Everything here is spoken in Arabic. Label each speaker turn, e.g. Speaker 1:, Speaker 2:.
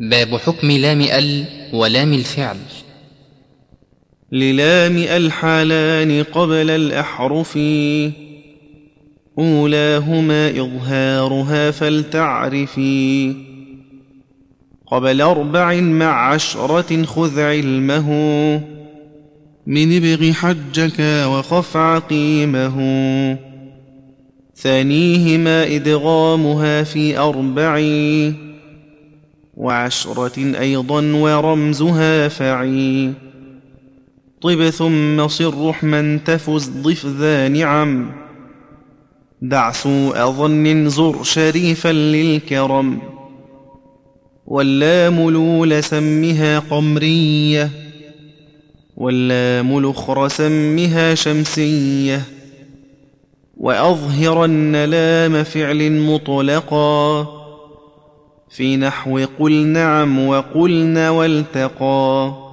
Speaker 1: باب حكم لام ال ولام الفعل.
Speaker 2: للام الحالان قبل الأحرف أولاهما إظهارها فلتعرفي قبل أربع مع عشرة خذ علمه من ابغ حجك وخف عقيمه ثانيهما إدغامها في أربع وعشرة أيضا ورمزها فعي. طب ثم صر رحما تفز ضف ذا نعم دع سوء ظن زر شريفا للكرم. واللام لول سمها قمرية. واللام الآخر سمها شمسية. وأظهرن لام فعل مطلقا. في نحو قل نعم وقلن والتقى